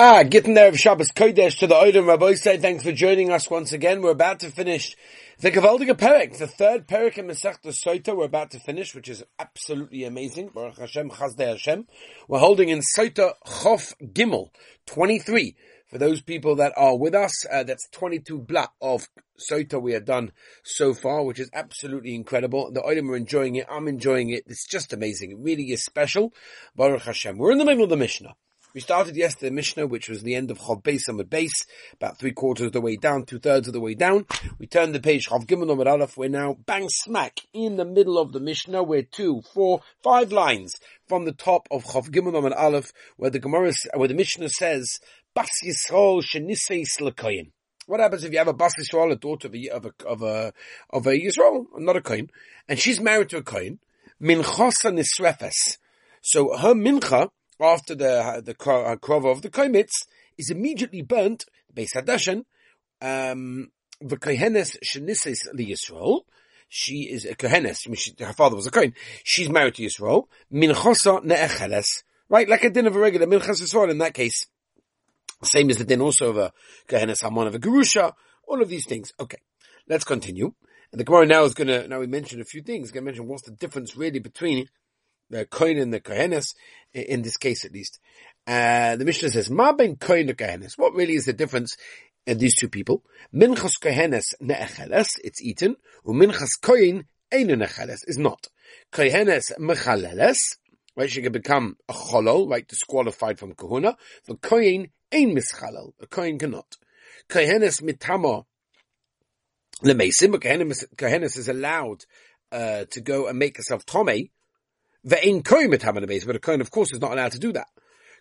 Ah, getting there of Shabbos Kodesh to the Odom Rabbi say thanks for joining us once again. We're about to finish the Gavaldiga Perek, the third Perek in Masechta Soita we're about to finish, which is absolutely amazing. Baruch Hashem, Chazdei Hashem. We're holding in Soita Chof Gimel, 23. For those people that are with us, uh, that's 22 blat of Soita we have done so far, which is absolutely incredible. The Odom are enjoying it. I'm enjoying it. It's just amazing. It really is special. Baruch Hashem. We're in the middle of the Mishnah. We started yesterday Mishnah, which was the end of Chav Beis Amud Beis, about three quarters of the way down, two thirds of the way down. We turned the page Chav Gimel Amud Aleph. We're now bang smack in the middle of the Mishnah. We're two, four, five lines from the top of Chav Gimel Amud Aleph, where the Gemara, where the Mishnah says, Bas Yisrael Sheniseis Lekoyin. What happens if you have a Bas Yisrael, a daughter of a, of a, of a, of a Yisrael, not a Kohen, and she's married to a Kohen, Minchasa Nisrefes. So her mincha after the the uh, of the komitz is immediately burnt. Beis Hadashan, um, the kohenes shenises li Yisrael. She is a kohenes. Her father was a kohen. She's married to Yisrael. Minchosa ne'echeles. Right, like a din of a regular minchas Yisrael in that case. Same as the din also of a kohenes hamon of a gerusha. All of these things. Okay, let's continue. And the Gemara now is going to, now we mentioned a few things, going to mention what's the difference really between the Kohen and the Kohenes, in this case at least. Uh, the Mishnah says, Ma ben Kohen Kohenes. What really is the difference in these two people? Minchas Kohenes ne'echeles, it's eaten, u'minchas Kohen ein ne'echeles, is not. Kohenes mechaleles, right, she can become a cholol, right, disqualified from kahuna. The Kohen ein mischalel, a Kohen cannot. Kohenes mitama lemesim, Kohenes is allowed uh, to go and make herself tome, Ve'in kohen metaman base, but a kohen, of course, is not allowed to do that.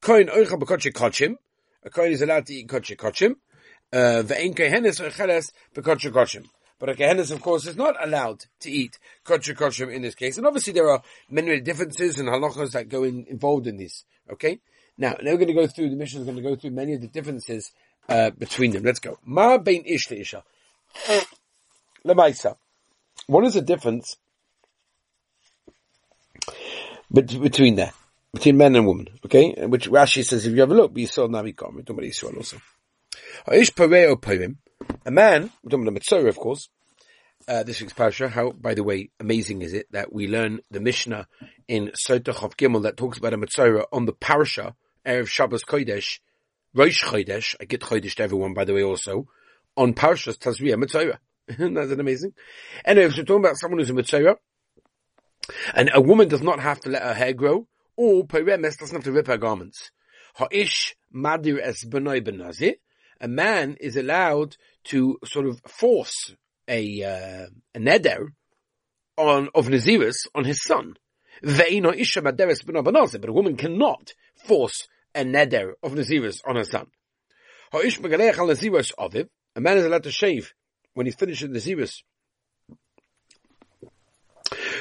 Kohen oicha b'kotche. A kohen is allowed to eat kotche kochim. Uh, ve'in kohenes oicheles b'kotche kochim. But a kohenes, of course, is not allowed to eat kotche kochim in this case. And obviously there are many differences and halachas that go in, involved in this. Okay? Now, now we're going to go through, the Mishnah is going to go through many of the differences, uh, between them. Let's go. Ma bein ish isha. Lemaisa. What is the difference between that, between men and women, okay? Which Rashi says, if you have a look, Yisrael Navikom, we're talking about also. A man, we're talking about Metzora, of course, uh, this week's parasha. How, by the way, amazing is it that we learn the Mishnah in Sotah Chav Gimel that talks about a Metzora on the parasha, Erev Shabbos Kodesh, Rosh Chodesh, I get Chodesh to everyone, by the way, also, on Parashas Tazriya Metzora. Isn't that amazing? Anyway, so we're talking about someone who's a Metzora, and a woman does not have to let her hair grow, or Peremes doesn't have to rip her garments. Ha'ish madir es benazir. A man is allowed to sort of force a, uh, a neder on, of Naziris on his son. But a woman cannot force a neder of Naziris on her son. A man is allowed to shave when he's finished with Naziris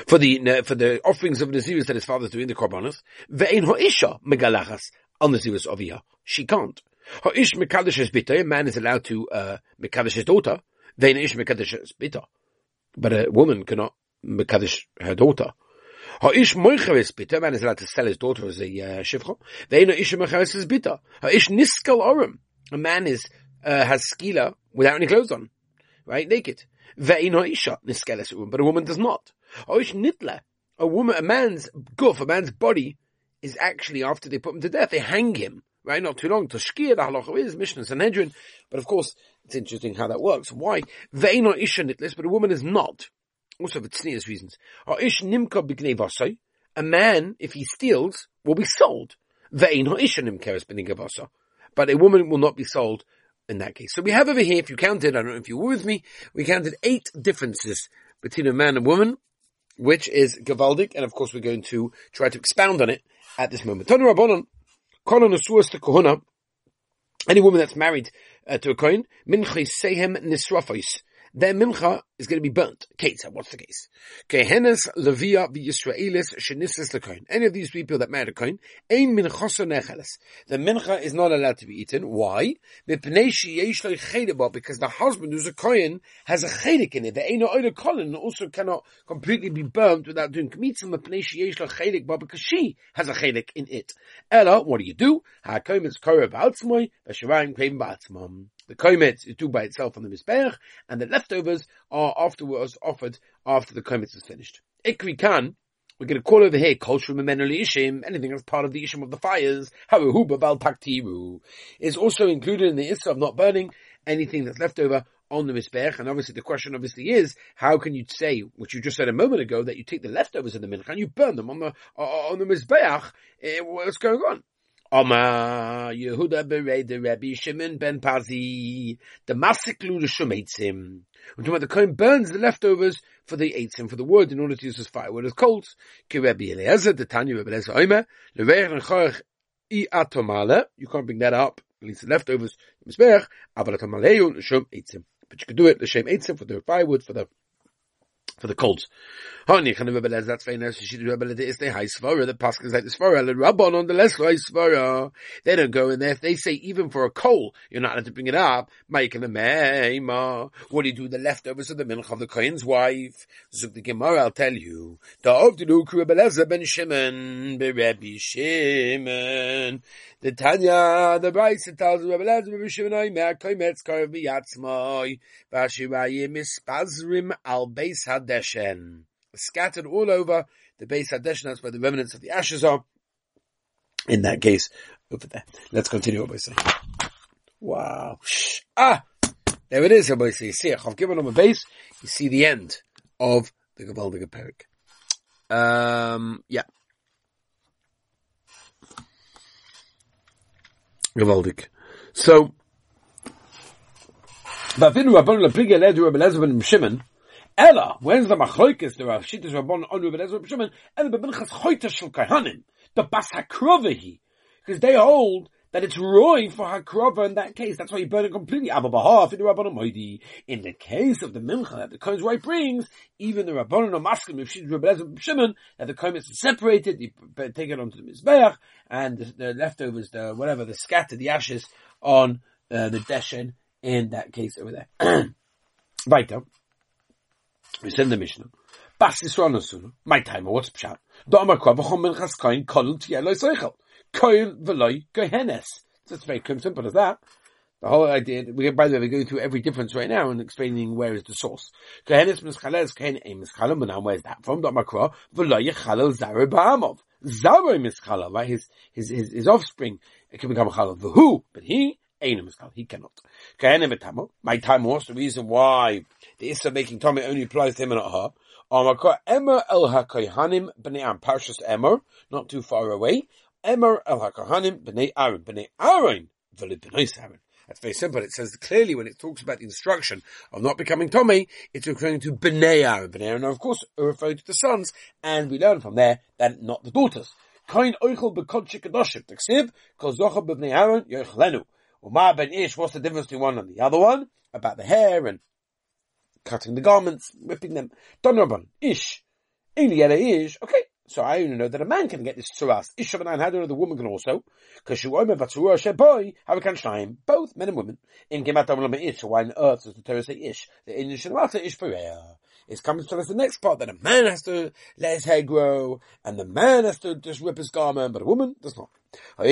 for the for the offerings of Nazirus that his father's doing, the korbanos. Ve'ein ha'isha megalachas al Nazirus aviyah. She can't. Ha'ish mekadosh es. A man is allowed to uh, mekadosh his daughter. Ve'ein ish mekadosh es bita. But a woman cannot mekadosh her daughter. Ha'ish moicher es bita. A man is allowed to sell his daughter as a uh, shivcha. Ve'ein ha'ish mecharis es bita. Ha'ish niskal orim. A man is uh, has skila without any clothes on, right, naked. Ve'ein ha'isha niskeles but a woman does not. Oish nitla. A woman, a man's goof, a man's body is actually after they put him to death, they hang him, right? Not too long. To shkia the halacha is Mishnah Sanhedrin. But of course, it's interesting how that works. Why? They not isha nitlis, but a woman is not. Also for tznias reasons. Ish nimka bignei A man, if he steals, will be sold. They not isha nimkeres benigavasa. But a woman will not be sold in that case. So we have over here, if you counted, I don't know if you were with me, we counted eight differences between a man and woman which is Gavaldik, and of course we're going to try to expound on it at this moment. Tanu Rabbanon, to Kohuna, any woman that's married uh, to a Kohen, Minchi Sehem Nisrafos, their mincha is going to be burnt. Kate, what's the case? Kehenes levia v'yisraelis shenisses lekoin. Any of these people that married a koin, ein minchoso necheles. The mincha is not allowed to be eaten. Why? Because the husband who's a kohen has a chelik in it. The eno oida kolin also cannot completely be burnt without doing kmitzim because she has a chelik in it. Ella, what do you do? Ha-koim is korev altzmoy, v'shavayim kreim ba'atzmom. The kometz is do by itself on the Mizbeach, and the leftovers are afterwards offered after the kometz is finished. Ikri kan, we're going to call over here cultural ishim, anything that's part of the ishim of the fires, haruhu bal taktiru, is also included in the issa of not burning anything that's left over on the Mizbeach. And obviously the question obviously is, how can you say, which you just said a moment ago, that you take the leftovers of the mincha and you burn them on the, on the Mizbeach? Eh, what's going on? Oma Yehuda Berede Rabbi Shimon ben Pazi the Masiklu the Shumeitzim. We're talking about the Kohen burns the leftovers for the eitzim for the wood in order to use as firewood as coals. Ki Rabbi Eliezer the Tanya Rabbi Eliezer Omer Leveich and Chorach i atomale. You can't bring that up. At least the leftovers Mizbech. Aval atomaleyu Shum eitzim. But you can do it the same eitzim for the firewood for the for the colts. Honey, can Rebbe Lezer that's very nice. She Rebbe Lezer is the high svara. The pasuk is like the svara. The Rabban on the less high svara. They don't go in there. If they say even for a coal, you're not allowed to bring it up. Mike and the meima. What do you do the leftovers of the mincha of the kohen's wife? Zuk the Gemara. I'll tell you. The of the Rebbe Lezer ben Shimon be Rebbe Shimon. The Tanya, the Bryce tells Rebbe Lezer ben Shimon. Oimer koimetz karev biyatzmoi. Vashirayim ispazrim al beis hadeshen scattered all over the base Hadesh, that's where the remnants of the ashes are. In that case, over there. Let's continue what we. Wow. Ah! There it is, Rabbi say. You see, I've given them a base, you see the end of the Gavaldiga Perik. Um, yeah. Gavaldik. So, Vavinu Rabbanu Lapliga Ledu Rabbi Shimon, Ella, when's the machloikis, the Rav Shittas Rabbon on Rebbe Ezra B'Shimon, and the Bebinchas Choyta Shel Kahanim, the Bas HaKrovehi, because they hold that it's roy for Hakrova in that case. That's why you burn it completely. Abba in the Rabbanon Moidi. In the case of the Mincha that the Kohen's right brings, even the Rabbanon are masking if she's Rebbe Ezra B'Shimon, that the Kohen is separated, you take it onto the Mizbeach, and the, the, leftovers, the whatever, the scatter, the ashes on uh, the Deshen in that case over there. Weiter. We send the Mishnah. Bas Yisrael Nasuna. My time, what's Pshat? Da'amar Kwa v'chom ben chaskain kolul tieloi soichel. Koil v'loi gohenes. It's very simple as that. The whole idea, we, by the way, we're going through every difference right now and explaining where is the source. Kohenes mischales, kohen ein mischalem, but now where's that from? Da'amar Kwa v'loi yechalel zare ba'amov. Mischalel, right? His, his, his, his offspring, it can become a chalel. V'hu, but he, he cannot. My time was the reason why the Issa making Tommy only applies to him and not her. Emmer el hakohanim b'nei Am Parshas not too far away. Emmer el hakohanim b'nei Aaron b'nei Aaron b'nei Aaron. That's very simple. It says clearly when it talks about the instruction of not becoming Tommy, it's referring to B'nei Aaron. B'nei Aaron, of course, referring to the sons, and we learn from there that not the daughters. Kain oichel b'kodshik. T'ksiv, kol zocha Aaron yochlenu. Umar ben Ish, what's the difference between one and the other one? About the hair and cutting the garments, whipping them. Don Ish. Eliela Ish. Okay. So I only know that a man can get this tzuras. Ish of an how do know the woman can also? Because she omer batzurah sheboy, how can shine, both men and women. In Gemat Amalama Ish, why on earth does the Torah say Ish? The Indian Shanamata Ish Pereya. It's coming to us the next part that a man has to let his hair grow, and the man has to just rip his garment, but a woman does not. A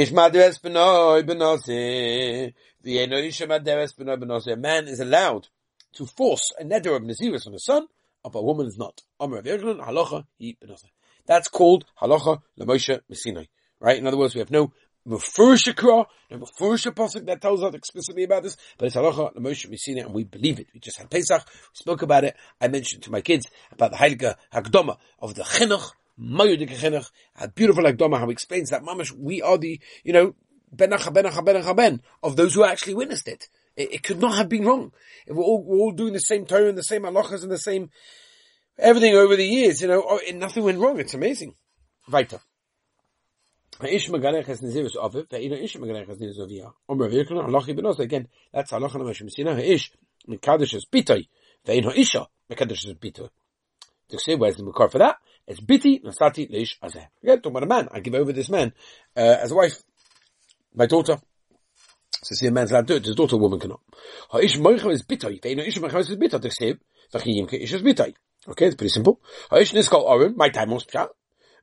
man is allowed to force a neder of Naziris on a son, but a woman is not. That's called halacha lemoshe Messinai. Right? In other words, we have no Mefurish Kra, no Mefurish Pasuk that tells us explicitly about this, but it's halacha lemoshe it and we believe it. We just had Pesach, we spoke about it. I mentioned to my kids about the Heilige Hagdoma of the Chinuch, Mayudik Chinuch, a beautiful Hagdoma, how he explains that mamash, we are the, you know, benacha benacha benacha ben of those who actually witnessed it. It, it could not have been wrong. We're all, we're all doing the same Torah and the same halachas and the same everything over the years. You know, oh, nothing went wrong. It's amazing. Weiter. Again, that's halacha l'moshe messina. Ha'ish mekadosh es pitay Vein ha'isha, mekadosh bito. To say where's the makar for that? It's biti nasati leish azeh. Again, talking about a man. I give over this man uh, as a wife, my daughter. So see a man's allowed to do it, his daughter, a woman cannot. Ha'ish moicha is bitay. Vein ha'isha moicha is bitay. To say, v'chiyim ke'ish is bitay. Okay, it's pretty simple. Ha'ish niskal aron, my time was pshat.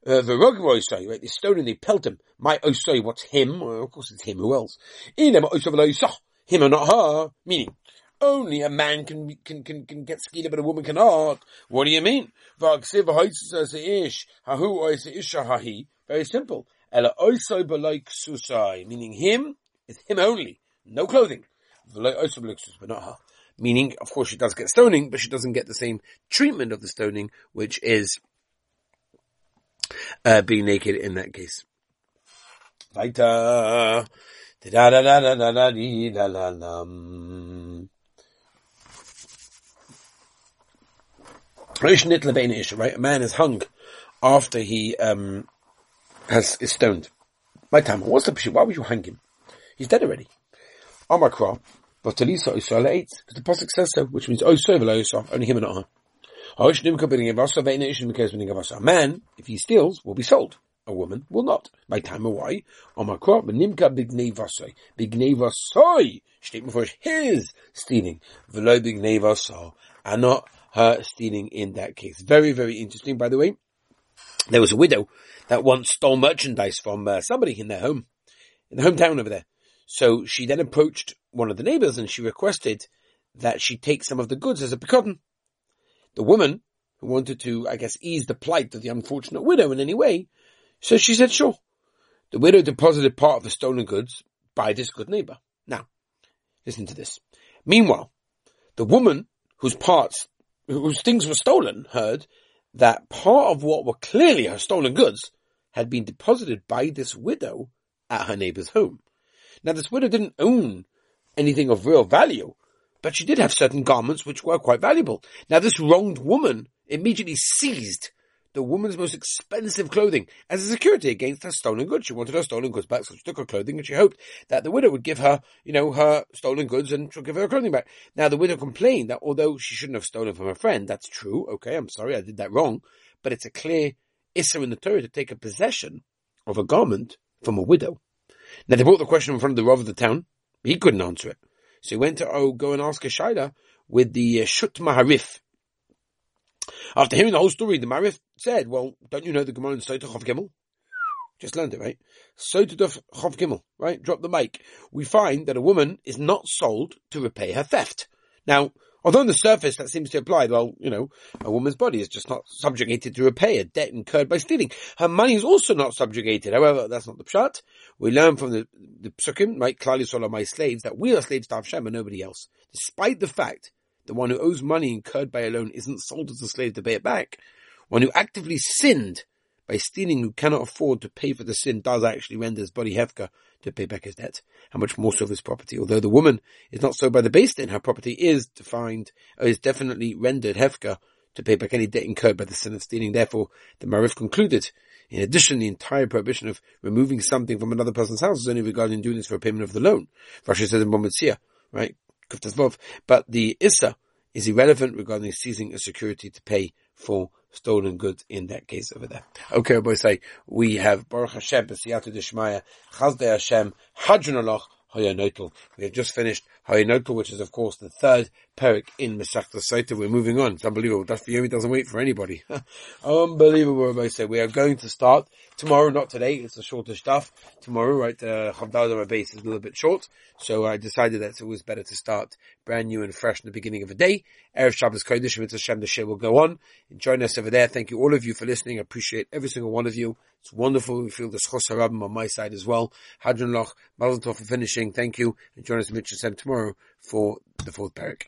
Uh, the rug say, right? They stone and they pelt him. My say, what's him? Well, of course it's him. Who else? Him or not her. Meaning, only a man can can can, can get skila, but a woman cannot. What do you mean? Very simple. Meaning him is him only. No clothing. But not her. Meaning, of course, she does get stoning, but she doesn't get the same treatment of the stoning, which is uh, being naked in that case. Right, a man is hung after he um, has is stoned. My time. What's the picture? Why would you hang him? He's dead already. Amakra, but Talisa Israel eight because the pasuk says so, which means oh, so only him and not her. A man, if he steals, will be sold. A woman will not. By time away, Omakra, Benimka Bignei Vasoi. Bignei Vasoi! Steht before his stealing. Velo Bignei Vaso. And not her stealing in that case. Very, very interesting, by the way. There was a widow that once stole merchandise from uh, somebody in their home, in the hometown over there. So she then approached one of the neighbors and she requested that she take some of the goods as a pecodon the woman who wanted to, I guess, ease the plight of the unfortunate widow in any way. So she said, sure. The widow deposited part of the stolen goods by this good neighbor. Now, listen to this. Meanwhile, the woman whose parts, whose things were stolen, heard that part of what were clearly her stolen goods had been deposited by this widow at her neighbor's home. Now, this widow didn't own anything of real value, but she did have certain garments which were quite valuable. Now this wronged woman immediately seized the woman's most expensive clothing as a security against her stolen goods. She wanted her stolen goods back, so she took her clothing and she hoped that the widow would give her, you know, her stolen goods and she'll give her, her clothing back. Now the widow complained that although she shouldn't have stolen from her friend, that's true. Okay, I'm sorry, I did that wrong, but it's a clear issa in the Torah to take a possession of a garment from a widow. Now they brought the question in front of the Rav of the town. He couldn't answer it. So he went to oh, go and ask a Shaila with the uh, Shut Maharif. After hearing the whole story, the Maharif said, well, don't you know the Gemara in Sotah Chav Gimel? Just learned it, right? Sotah Chav Gimel, right? Drop the mic. We find that a woman is not sold to repay her theft. Now, Although on the surface that seems to apply, well, you know, a woman's body is just not subjugated to repay a debt incurred by stealing. Her money is also not subjugated. However, that's not the pshat. We learn from the, the psukim, right, klali my slaves, that we are slaves to Hashem and nobody else. Despite the fact the one who owes money incurred by a loan isn't sold as a slave to pay it back, one who actively sinned by stealing who cannot afford to pay for the sin does actually render his body hefka to pay back his debt. How much more so of his property? Although the woman is not so by the base din, her property is defined, or is definitely rendered hefka to pay back any debt incurred by the sin of stealing. Therefore, the Marif concluded, in addition, the entire prohibition of removing something from another person's house is only regarding doing this for payment of the loan. Rashi says in Bometzia, right? But the Issa is irrelevant regarding seizing a security to pay for stolen goods in that case over there. Okay, boy, say we have Baruch Hashem, B'siyatu Dishmaya, Chazdei Hashem, Hadron Allah, Hayanotel. We have just finished Hayanotel, which is of course the third Perik in Masechta Sota. We're moving on. It's unbelievable. Daf Yomi doesn't wait for anybody. unbelievable, say. We are going to start tomorrow, not today. It's a shorter stuff. Tomorrow, right, uh, Chavdal base is a little bit short. So I decided that it was better to start brand new and fresh in the beginning of the day. Erev Shabbos Kodesh, Mitzvah Shem, the will go on. Join us over there. Thank you all of you for listening. I appreciate every single one of you. It's wonderful. We feel the Schos Harabim on my side as well. Hadron Loch, Mazel Tov for finishing. Thank you. And join us in Shem tomorrow for the fourth parak.